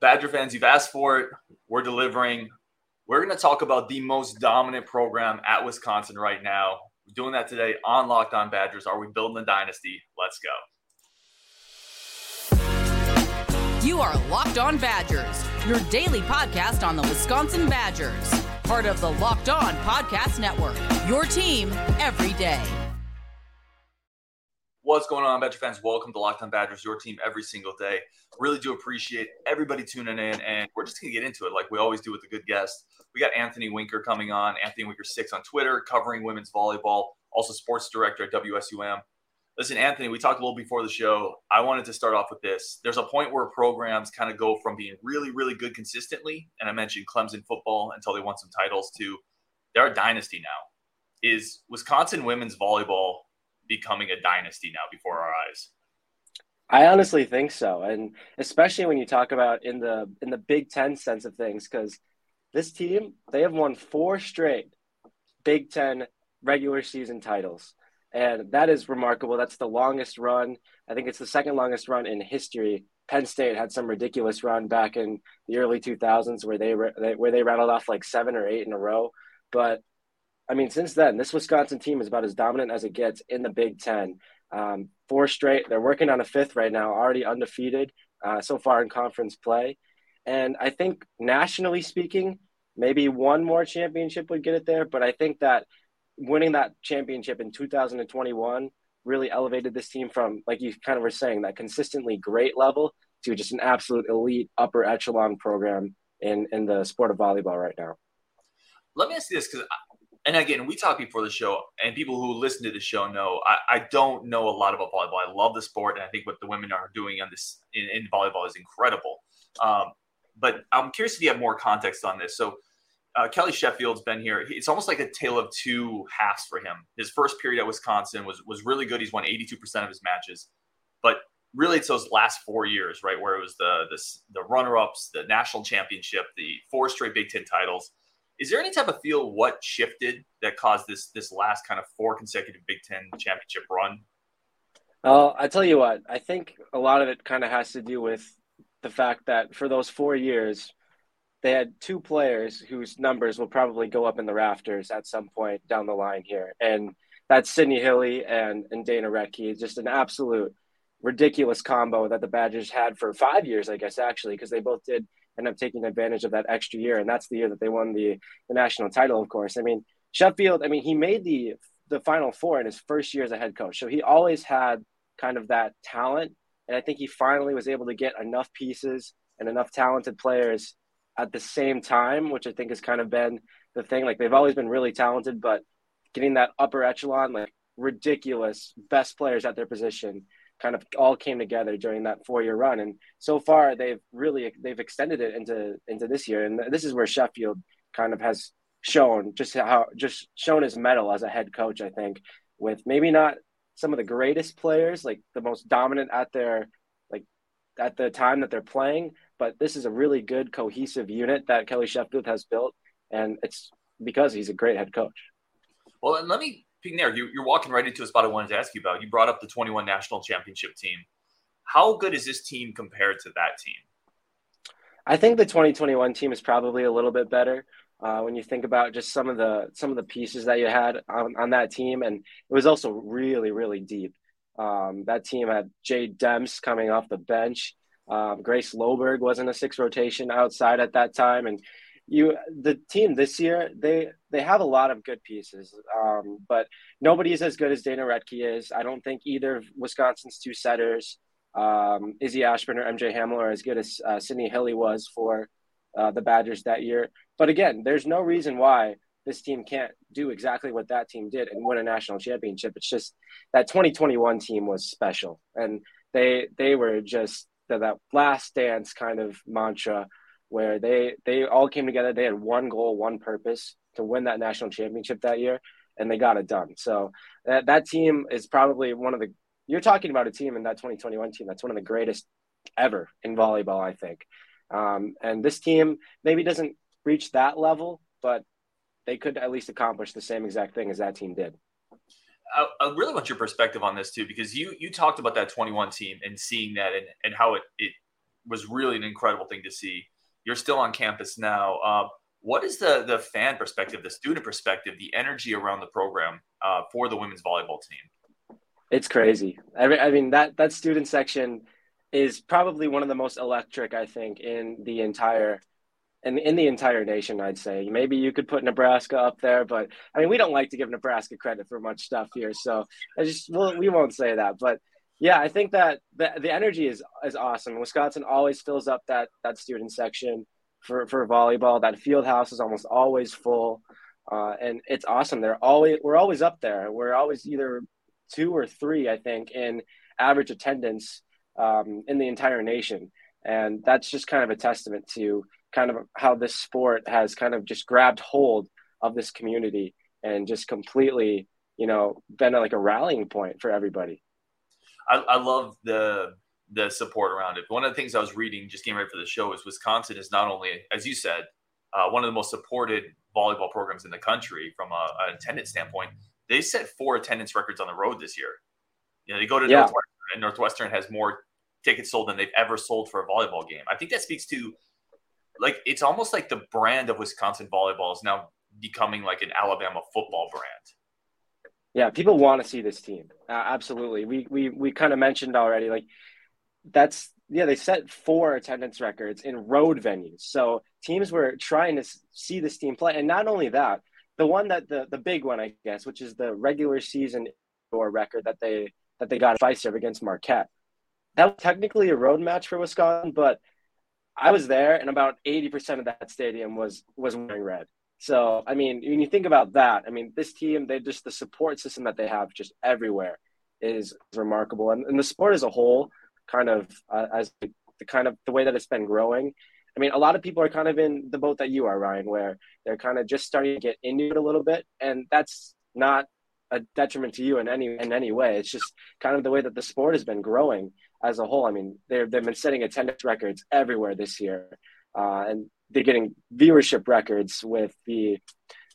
Badger fans, you've asked for it. We're delivering. We're going to talk about the most dominant program at Wisconsin right now. We're doing that today on Locked On Badgers. Are we building a dynasty? Let's go. You are Locked On Badgers, your daily podcast on the Wisconsin Badgers, part of the Locked On Podcast Network. Your team every day. What's going on, Badger fans? Welcome to Locked On Badgers, your team every single day. Really do appreciate everybody tuning in, and we're just going to get into it like we always do with a good guest. We got Anthony Winker coming on, Anthony Winker6 on Twitter, covering women's volleyball, also sports director at WSUM. Listen, Anthony, we talked a little before the show. I wanted to start off with this. There's a point where programs kind of go from being really, really good consistently, and I mentioned Clemson football until they won some titles, to they're a dynasty now. Is Wisconsin women's volleyball becoming a dynasty now before our eyes. I honestly think so, and especially when you talk about in the in the Big Ten sense of things, because this team they have won four straight Big Ten regular season titles, and that is remarkable. That's the longest run. I think it's the second longest run in history. Penn State had some ridiculous run back in the early 2000s where they, were where they rattled off like seven or eight in a row, but I mean, since then, this Wisconsin team is about as dominant as it gets in the Big Ten. Um, four straight. They're working on a fifth right now, already undefeated uh, so far in conference play. And I think nationally speaking, maybe one more championship would get it there. But I think that winning that championship in 2021 really elevated this team from, like you kind of were saying, that consistently great level to just an absolute elite upper echelon program in, in the sport of volleyball right now. Let me ask you this because and again, we talked before the show, and people who listen to the show know I, I, don't know a lot about volleyball. I love the sport, and I think what the women are doing on this in, in volleyball is incredible. Um, but I'm curious if you have more context on this. So, uh, Kelly Sheffield's been here. It's almost like a tale of two halves for him. His first period at Wisconsin was was really good. He's won 82% of his matches, but really it's those last four years, right, where it was the the, the runner ups, the national championship, the four straight Big Ten titles is there any type of feel what shifted that caused this this last kind of four consecutive Big Ten championship run? Well, I tell you what, I think a lot of it kind of has to do with the fact that for those four years, they had two players whose numbers will probably go up in the rafters at some point down the line here, and that's Sydney Hilley and and Dana Rettke. Just an absolute ridiculous combo that the Badgers had for five years, I guess, actually, because they both did end up taking advantage of that extra year. And that's the year that they won the, the national title, of course. I mean, Sheffield, I mean, he made the the final four in his first year as a head coach. So he always had kind of that talent. And I think he finally was able to get enough pieces and enough talented players at the same time, which I think has kind of been the thing. Like they've always been really talented, but getting that upper echelon, like ridiculous best players at their position kind of all came together during that four year run. And so far they've really they've extended it into into this year. And this is where Sheffield kind of has shown just how just shown his mettle as a head coach, I think, with maybe not some of the greatest players, like the most dominant at their like at the time that they're playing, but this is a really good cohesive unit that Kelly Sheffield has built. And it's because he's a great head coach. Well, and let me there, you, are walking right into a spot I wanted to ask you about. You brought up the 21 national championship team. How good is this team compared to that team? I think the 2021 team is probably a little bit better uh, when you think about just some of the some of the pieces that you had on, on that team, and it was also really really deep. Um, that team had Jade Demps coming off the bench. Um, Grace Loberg wasn't a six rotation outside at that time, and you the team this year they they have a lot of good pieces, um, but nobody's as good as Dana Rettke is. I don't think either of Wisconsin's two setters, um, Izzy Ashburn or MJ Hammill, are as good as uh, Sydney Hilley was for uh, the Badgers that year. But again, there's no reason why this team can't do exactly what that team did and win a national championship. It's just that 2021 team was special, and they they were just that last dance kind of mantra where they they all came together. They had one goal, one purpose to win that national championship that year, and they got it done. So that that team is probably one of the. You're talking about a team in that 2021 team that's one of the greatest ever in volleyball, I think. Um, and this team maybe doesn't reach that level, but they could at least accomplish the same exact thing as that team did. I, I, really want your perspective on this too, because you you talked about that 21 team and seeing that and, and how it, it was really an incredible thing to see. You're still on campus now. Uh, what is the the fan perspective, the student perspective, the energy around the program uh, for the women's volleyball team? It's crazy. I mean, I mean that that student section is probably one of the most electric I think in the entire in in the entire nation. I'd say maybe you could put Nebraska up there, but I mean we don't like to give Nebraska credit for much stuff here, so I just we'll, we won't say that. But yeah, I think that the, the energy is is awesome. Wisconsin always fills up that that student section for, for volleyball. That field house is almost always full. Uh, and it's awesome. They're always we're always up there. We're always either two or three, I think, in average attendance um, in the entire nation, and that's just kind of a testament to kind of how this sport has kind of just grabbed hold of this community and just completely, you know, been like a rallying point for everybody. I, I love the the support around it. One of the things I was reading just getting ready for the show is Wisconsin is not only, as you said, uh, one of the most supported volleyball programs in the country from a, an attendance standpoint. They set four attendance records on the road this year. You know, they go to yeah. Northwestern, and Northwestern has more tickets sold than they've ever sold for a volleyball game. I think that speaks to, like, it's almost like the brand of Wisconsin volleyball is now becoming like an Alabama football brand. Yeah, people want to see this team. Uh, absolutely. We we we kind of mentioned already, like that's yeah, they set four attendance records in road venues. So teams were trying to see this team play, and not only that, the one that the the big one, I guess, which is the regular season or record that they that they got Fiserv against Marquette. That was technically a road match for Wisconsin, but I was there, and about eighty percent of that stadium was was wearing red. So I mean, when you think about that, I mean, this team, they just the support system that they have just everywhere is remarkable, and, and the sport as a whole kind of uh, as the, the kind of the way that it's been growing. I mean, a lot of people are kind of in the boat that you are, Ryan, where they're kind of just starting to get into it a little bit, and that's not a detriment to you in any in any way. It's just kind of the way that the sport has been growing as a whole. I mean, they've they've been setting attendance records everywhere this year, uh, and they're getting viewership records with the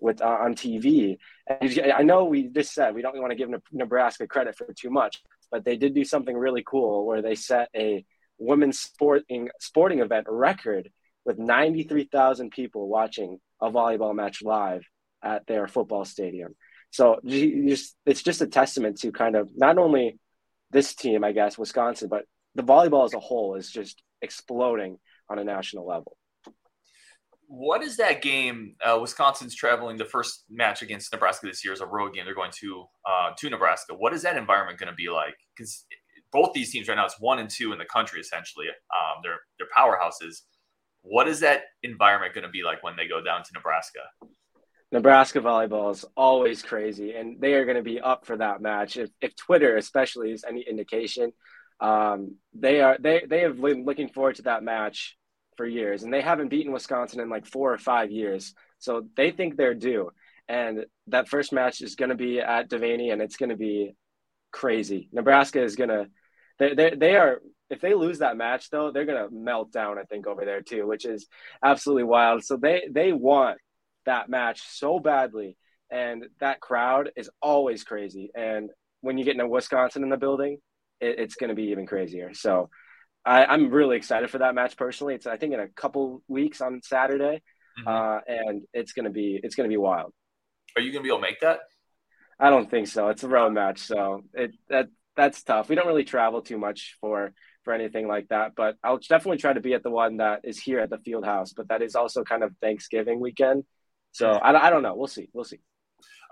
with uh, on TV. And I know we just said we don't want to give Nebraska credit for too much, but they did do something really cool where they set a women's sporting sporting event record with 93,000 people watching a volleyball match live at their football stadium. So it's just a testament to kind of not only this team, I guess, Wisconsin, but the volleyball as a whole is just exploding on a national level what is that game? Uh, Wisconsin's traveling the first match against Nebraska this year is a road game. They're going to uh, to Nebraska. What is that environment going to be like? Because both these teams right now, it's one and two in the country essentially. Um, they're they're powerhouses. What is that environment going to be like when they go down to Nebraska? Nebraska volleyball is always crazy, and they are going to be up for that match. If, if Twitter, especially, is any indication, um, they are they they have been looking forward to that match for years, and they haven't beaten Wisconsin in like four or five years. So they think they're due. And that first match is going to be at Devaney, and it's going to be crazy. Nebraska is going to, they, they, are, if they lose that match, though, they're going to melt down, I think, over there too, which is absolutely wild. So they, they want that match so badly. And that crowd is always crazy. And when you get into Wisconsin in the building, it, it's going to be even crazier. So I, am really excited for that match personally. It's I think in a couple weeks on Saturday, mm-hmm. uh, and it's gonna be it's gonna be wild. Are you gonna be able to make that? I don't think so. It's a road match, so it that that's tough. We don't really travel too much for for anything like that, but I'll definitely try to be at the one that is here at the field house. But that is also kind of Thanksgiving weekend, so mm-hmm. I, I don't know. We'll see. We'll see.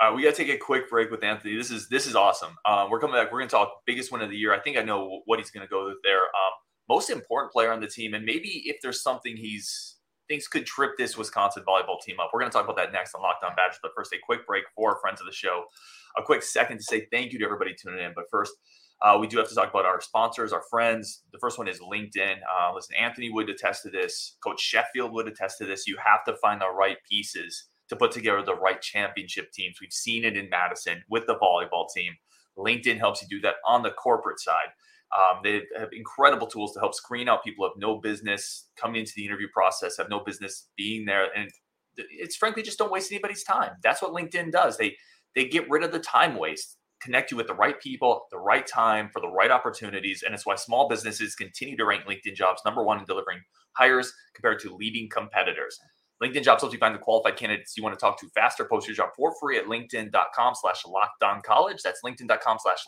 Uh, we got to take a quick break with Anthony. This is this is awesome. Uh, we're coming back. We're going to talk biggest win of the year. I think I know what he's going to go there. Um, most important player on the team, and maybe if there's something he's thinks could trip this Wisconsin volleyball team up. We're going to talk about that next on Locked On Badgers. But first, a quick break for friends of the show. A quick second to say thank you to everybody tuning in. But first, uh, we do have to talk about our sponsors, our friends. The first one is LinkedIn. Uh, listen, Anthony would attest to this. Coach Sheffield would attest to this. You have to find the right pieces to put together the right championship teams. We've seen it in Madison with the volleyball team. LinkedIn helps you do that on the corporate side. Um, they have incredible tools to help screen out people who have no business coming into the interview process, have no business being there, and it's frankly just don't waste anybody's time. That's what LinkedIn does. They they get rid of the time waste. connect you with the right people, the right time for the right opportunities. And it's why small businesses continue to rank LinkedIn jobs number one in delivering hires compared to leading competitors. LinkedIn jobs helps you find the qualified candidates you want to talk to faster. Post your job for free at linkedin.com slash college. That's linkedin.com slash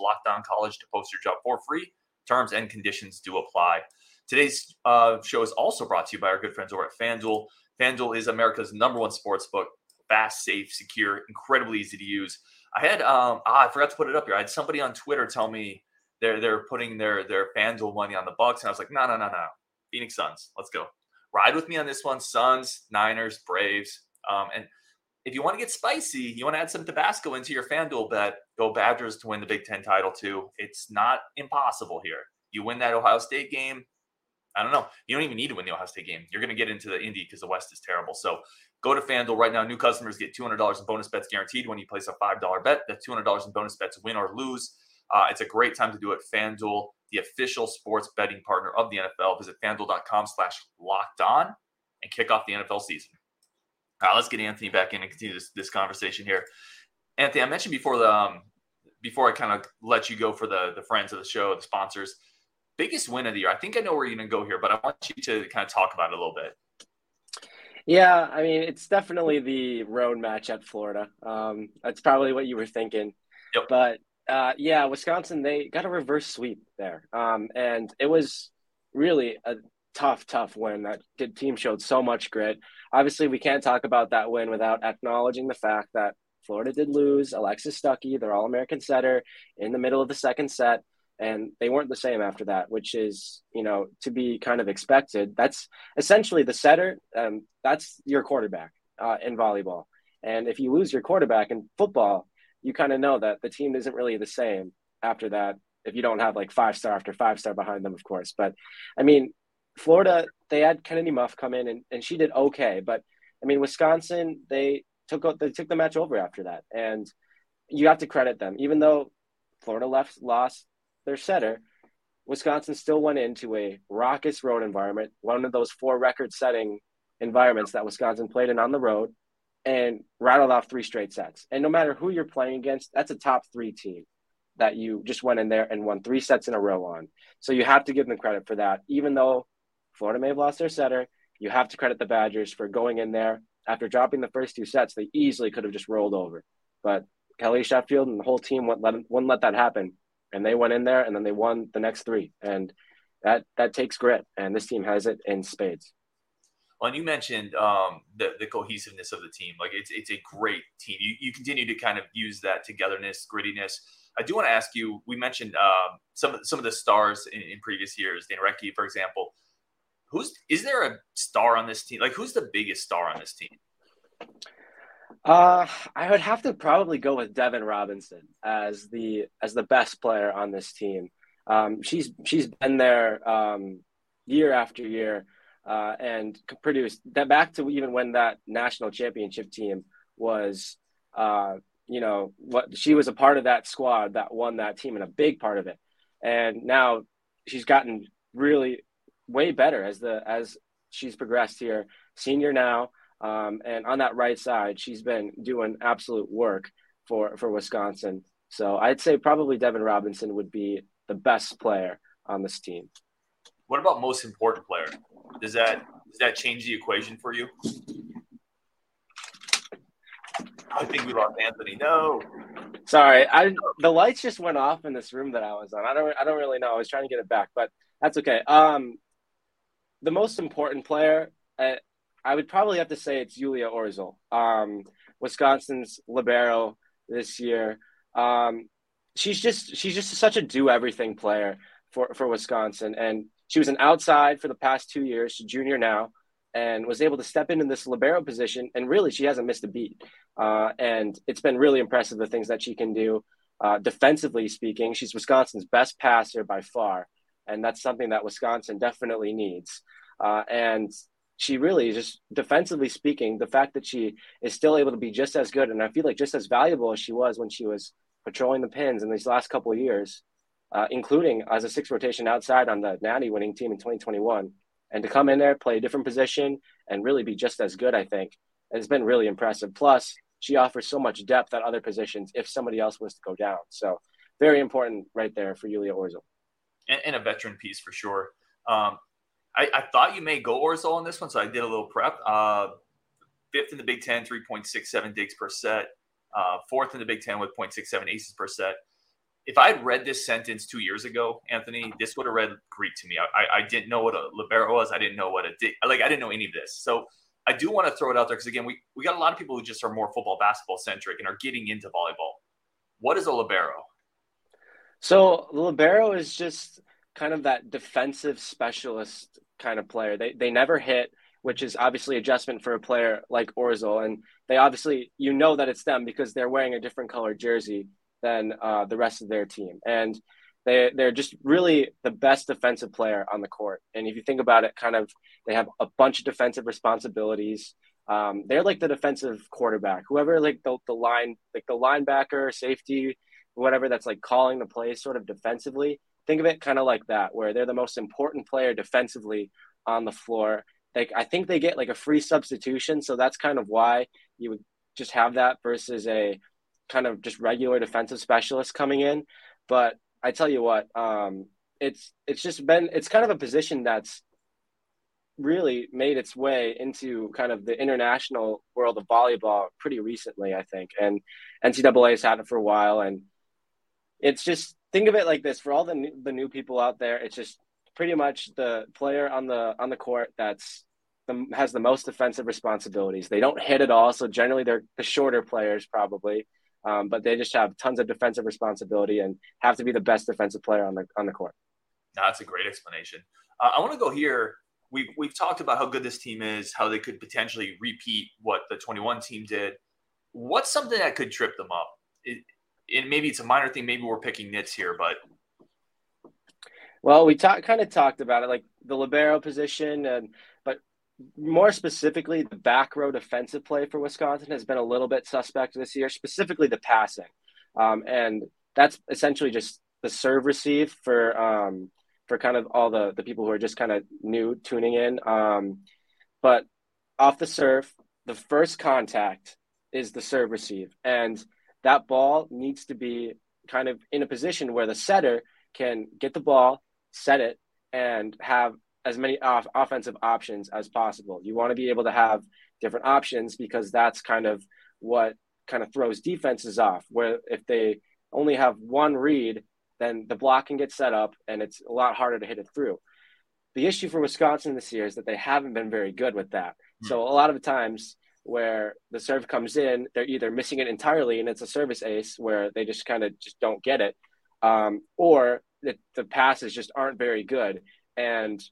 college to post your job for free. Terms and conditions do apply. Today's uh, show is also brought to you by our good friends over at FanDuel. FanDuel is America's number one sports book. Fast, safe, secure, incredibly easy to use. I had um ah, I forgot to put it up here. I had somebody on Twitter tell me they're they're putting their their FanDuel money on the Bucks, and I was like, no, no, no, no. Phoenix Suns, let's go. Ride with me on this one. Suns, Niners, Braves. Um, and if you want to get spicy, you want to add some Tabasco into your FanDuel bet, go Badgers to win the Big Ten title too. It's not impossible here. You win that Ohio State game. I don't know. You don't even need to win the Ohio State game. You're going to get into the Indy because the West is terrible. So Go to FanDuel right now. New customers get $200 in bonus bets guaranteed when you place a $5 bet. That's $200 in bonus bets, win or lose. Uh, it's a great time to do it. FanDuel, the official sports betting partner of the NFL. Visit fanduel.com slash locked on and kick off the NFL season. All right, let's get Anthony back in and continue this, this conversation here. Anthony, I mentioned before the um, before I kind of let you go for the the friends of the show, the sponsors. Biggest win of the year. I think I know where you're going to go here, but I want you to kind of talk about it a little bit. Yeah, I mean, it's definitely the road match at Florida. Um, that's probably what you were thinking. Yep. But uh, yeah, Wisconsin, they got a reverse sweep there. Um, and it was really a tough, tough win. That team showed so much grit. Obviously, we can't talk about that win without acknowledging the fact that Florida did lose Alexis Stuckey, their All American setter, in the middle of the second set and they weren't the same after that, which is you know to be kind of expected. That's essentially the setter. Um, that's your quarterback uh, in volleyball, and if you lose your quarterback in football, you kind of know that the team isn't really the same after that. If you don't have like five star after five star behind them, of course. But I mean, Florida, they had Kennedy Muff come in and, and she did okay. But I mean, Wisconsin, they took they took the match over after that, and you have to credit them, even though Florida left lost their setter, Wisconsin still went into a raucous road environment, one of those four record setting environments that Wisconsin played in on the road, and rattled off three straight sets. And no matter who you're playing against, that's a top three team that you just went in there and won three sets in a row on. So you have to give them credit for that. Even though Florida may have lost their setter, you have to credit the Badgers for going in there. After dropping the first two sets, they easily could have just rolled over. But Kelly Sheffield and the whole team wouldn't let, wouldn't let that happen and they went in there and then they won the next three, and that that takes grit, and this team has it in spades. Well, and you mentioned um, the, the cohesiveness of the team. Like it's it's a great team. You, you continue to kind of use that togetherness, grittiness. I do want to ask you. We mentioned um, some of some of the stars in, in previous years. Dan Rettke, for example. Who's is there a star on this team? Like who's the biggest star on this team? Uh, I would have to probably go with Devyn Robinson as the as the best player on this team. Um, she's she's been there um, year after year uh, and produced that back to even when that national championship team was, uh, you know, what she was a part of that squad that won that team and a big part of it. And now she's gotten really way better as the as she's progressed here. Senior now, um, and on that right side, she's been doing absolute work for, for Wisconsin. So I'd say probably Devyn Robinson would be the best player on this team. What about most important player? Does that does that change the equation for you? I think we lost Anthony. No. Sorry, I the lights just went off in this room that I was on. I don't I don't really know. I was trying to get it back, but that's okay. Um, the most important player, uh, I would probably have to say it's Julia Orzol, um, Wisconsin's libero this year. Um, she's just she's just such a do everything player for for Wisconsin, and she was an outside for the past two years. She's junior now, and was able to step into this libero position, and really she hasn't missed a beat. Uh, and it's been really impressive the things that she can do. Uh, defensively speaking, she's Wisconsin's best passer by far, and that's something that Wisconsin definitely needs. Uh, and she really just defensively speaking, the fact that she is still able to be just as good and I feel like just as valuable as she was when she was patrolling the pins in these last couple of years, uh, including as a six rotation outside on the Natty winning team in 2021, and to come in there, play a different position, and really be just as good, I think, has been really impressive. Plus, she offers so much depth at other positions if somebody else was to go down. So very important right there for Yulia Orzol. And, and a veteran piece for sure. Um, I, I, thought you may go Orzol on this one, so I did a little prep. Uh, fifth in the Big Ten, 3.67 digs per set. Uh, fourth in the Big Ten with 0.67 aces per set. If I had read this sentence two years ago, Anthony, this would have read Greek to me. I, I didn't know what a libero was. I didn't know what a dig, like I didn't know any of this. So I do want to throw it out there because again, we, we got a lot of people who just are more football, basketball centric and are getting into volleyball. What is a libero? So libero is just kind of that defensive specialist kind of player. They they never hit, which is obviously adjustment for a player like Orzol, and they obviously you know that it's them because they're wearing a different color jersey than uh, the rest of their team, and they they're just really the best defensive player on the court. And if you think about it, kind of they have a bunch of defensive responsibilities. Um, they're like the defensive quarterback, whoever like the, the line, like the linebacker, safety, whatever that's like calling the play sort of defensively. Think of it kind of like that, where they're the most important player defensively on the floor. Like I think they get like a free substitution, so that's kind of why you would just have that versus a kind of just regular defensive specialist coming in. But I tell you what, um, it's it's just been it's kind of a position that's really made its way into kind of the international world of volleyball pretty recently, I think. And NCAA has had it for a while, and it's just think of it like this for all the new, the new people out there. It's just pretty much the player on the on the court that's the, has the most defensive responsibilities. They don't hit at all, so generally they're the shorter players probably, um, but they just have tons of defensive responsibility and have to be the best defensive player on the on the court. that's a great explanation. Uh, I want to go here. We've we've talked about how good this team is, how they could potentially repeat what the 21 team did. What's something that could trip them up? It, and maybe it's a minor thing. Maybe we're picking nits here, but well, we talked kind of talked about it, like the libero position, and but more specifically, the back row defensive play for Wisconsin has been a little bit suspect this year, specifically the passing, um, and that's essentially just the serve receive for um, for kind of all the the people who are just kind of new tuning in. Um, but off the serve, the first contact is the serve receive, and that ball needs to be kind of in a position where the setter can get the ball, set it, and have as many off- offensive options as possible. You want to be able to have different options because that's kind of what kind of throws defenses off. Where if they only have one read, then the block can get set up and it's a lot harder to hit it through. The issue for Wisconsin this year is that they haven't been very good with that. Mm-hmm. So a lot of the times where the serve comes in, they're either missing it entirely and it's a service ace where they just kind of just don't get it, um, or the, the passes just aren't very good and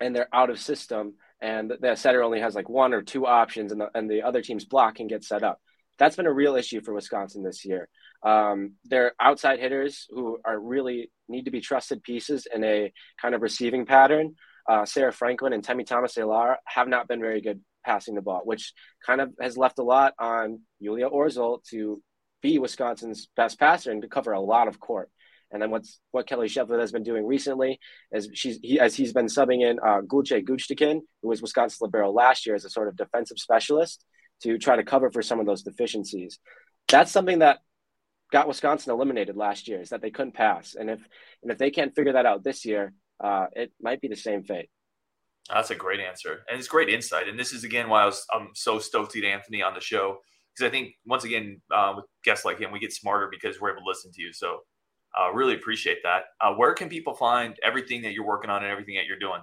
and they're out of system and the setter only has like one or two options and the, and the other team's block can get set up. That's been a real issue for Wisconsin this year. Um, they're outside hitters who are really need to be trusted pieces in a kind of receiving pattern. Uh, Sarah Franklin and Temi Thomas Ailara have not been very good passing the ball, which kind of has left a lot on Julia Orzol to be Wisconsin's best passer and to cover a lot of court. And then what's what Kelly Sheffield has been doing recently is she's he, as he's been subbing in uh, Gulce Guctekin, who was Wisconsin's libero last year as a sort of defensive specialist to try to cover for some of those deficiencies. That's something that got Wisconsin eliminated last year is that they couldn't pass. And if and if they can't figure that out this year, uh, it might be the same fate. That's a great answer, and it's great insight. And this is again why I was I'm so stoked to get Anthony on the show because I think once again uh, with guests like him, we get smarter because we're able to listen to you. So uh, really appreciate that. Uh, where can people find everything that you're working on and everything that you're doing?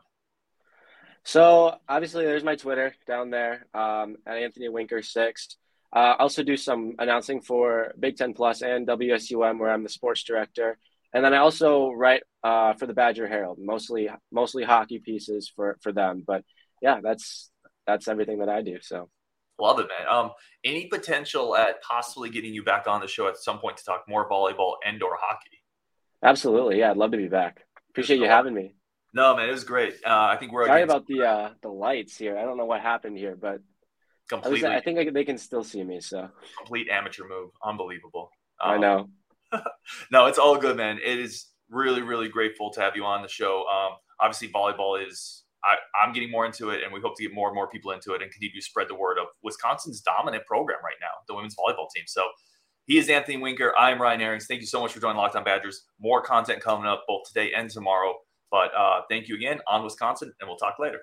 So obviously, there's my Twitter down there um, at Anthony Winker six. Uh, I also do some announcing for Big Ten Plus and WSUM, where I'm the sports director. And then I also write uh, for the Badger Herald, mostly mostly hockey pieces for for them. But yeah, that's that's everything that I do. So love it, man. Um, any potential at possibly getting you back on the show at some point to talk more volleyball and or hockey? Absolutely, yeah, I'd love to be back. Appreciate you having me. No, man, it was great. Uh, I think we're sorry about the uh, the lights here. I don't know what happened here, but completely. I, I think they can still see me. So complete amateur move, unbelievable. Um, I know. no, it's all good, man. It is really, really grateful to have you on the show. Um, obviously, volleyball is I, am getting more into it, and we hope to get more and more people into it and continue to spread the word of Wisconsin's dominant program right now, the women's volleyball team. So he is Anthony Winker. I'm Ryan Aarons. Thank you so much for joining Locked On Badgers. More content coming up both today and tomorrow. But uh, thank you again on Wisconsin, and we'll talk later.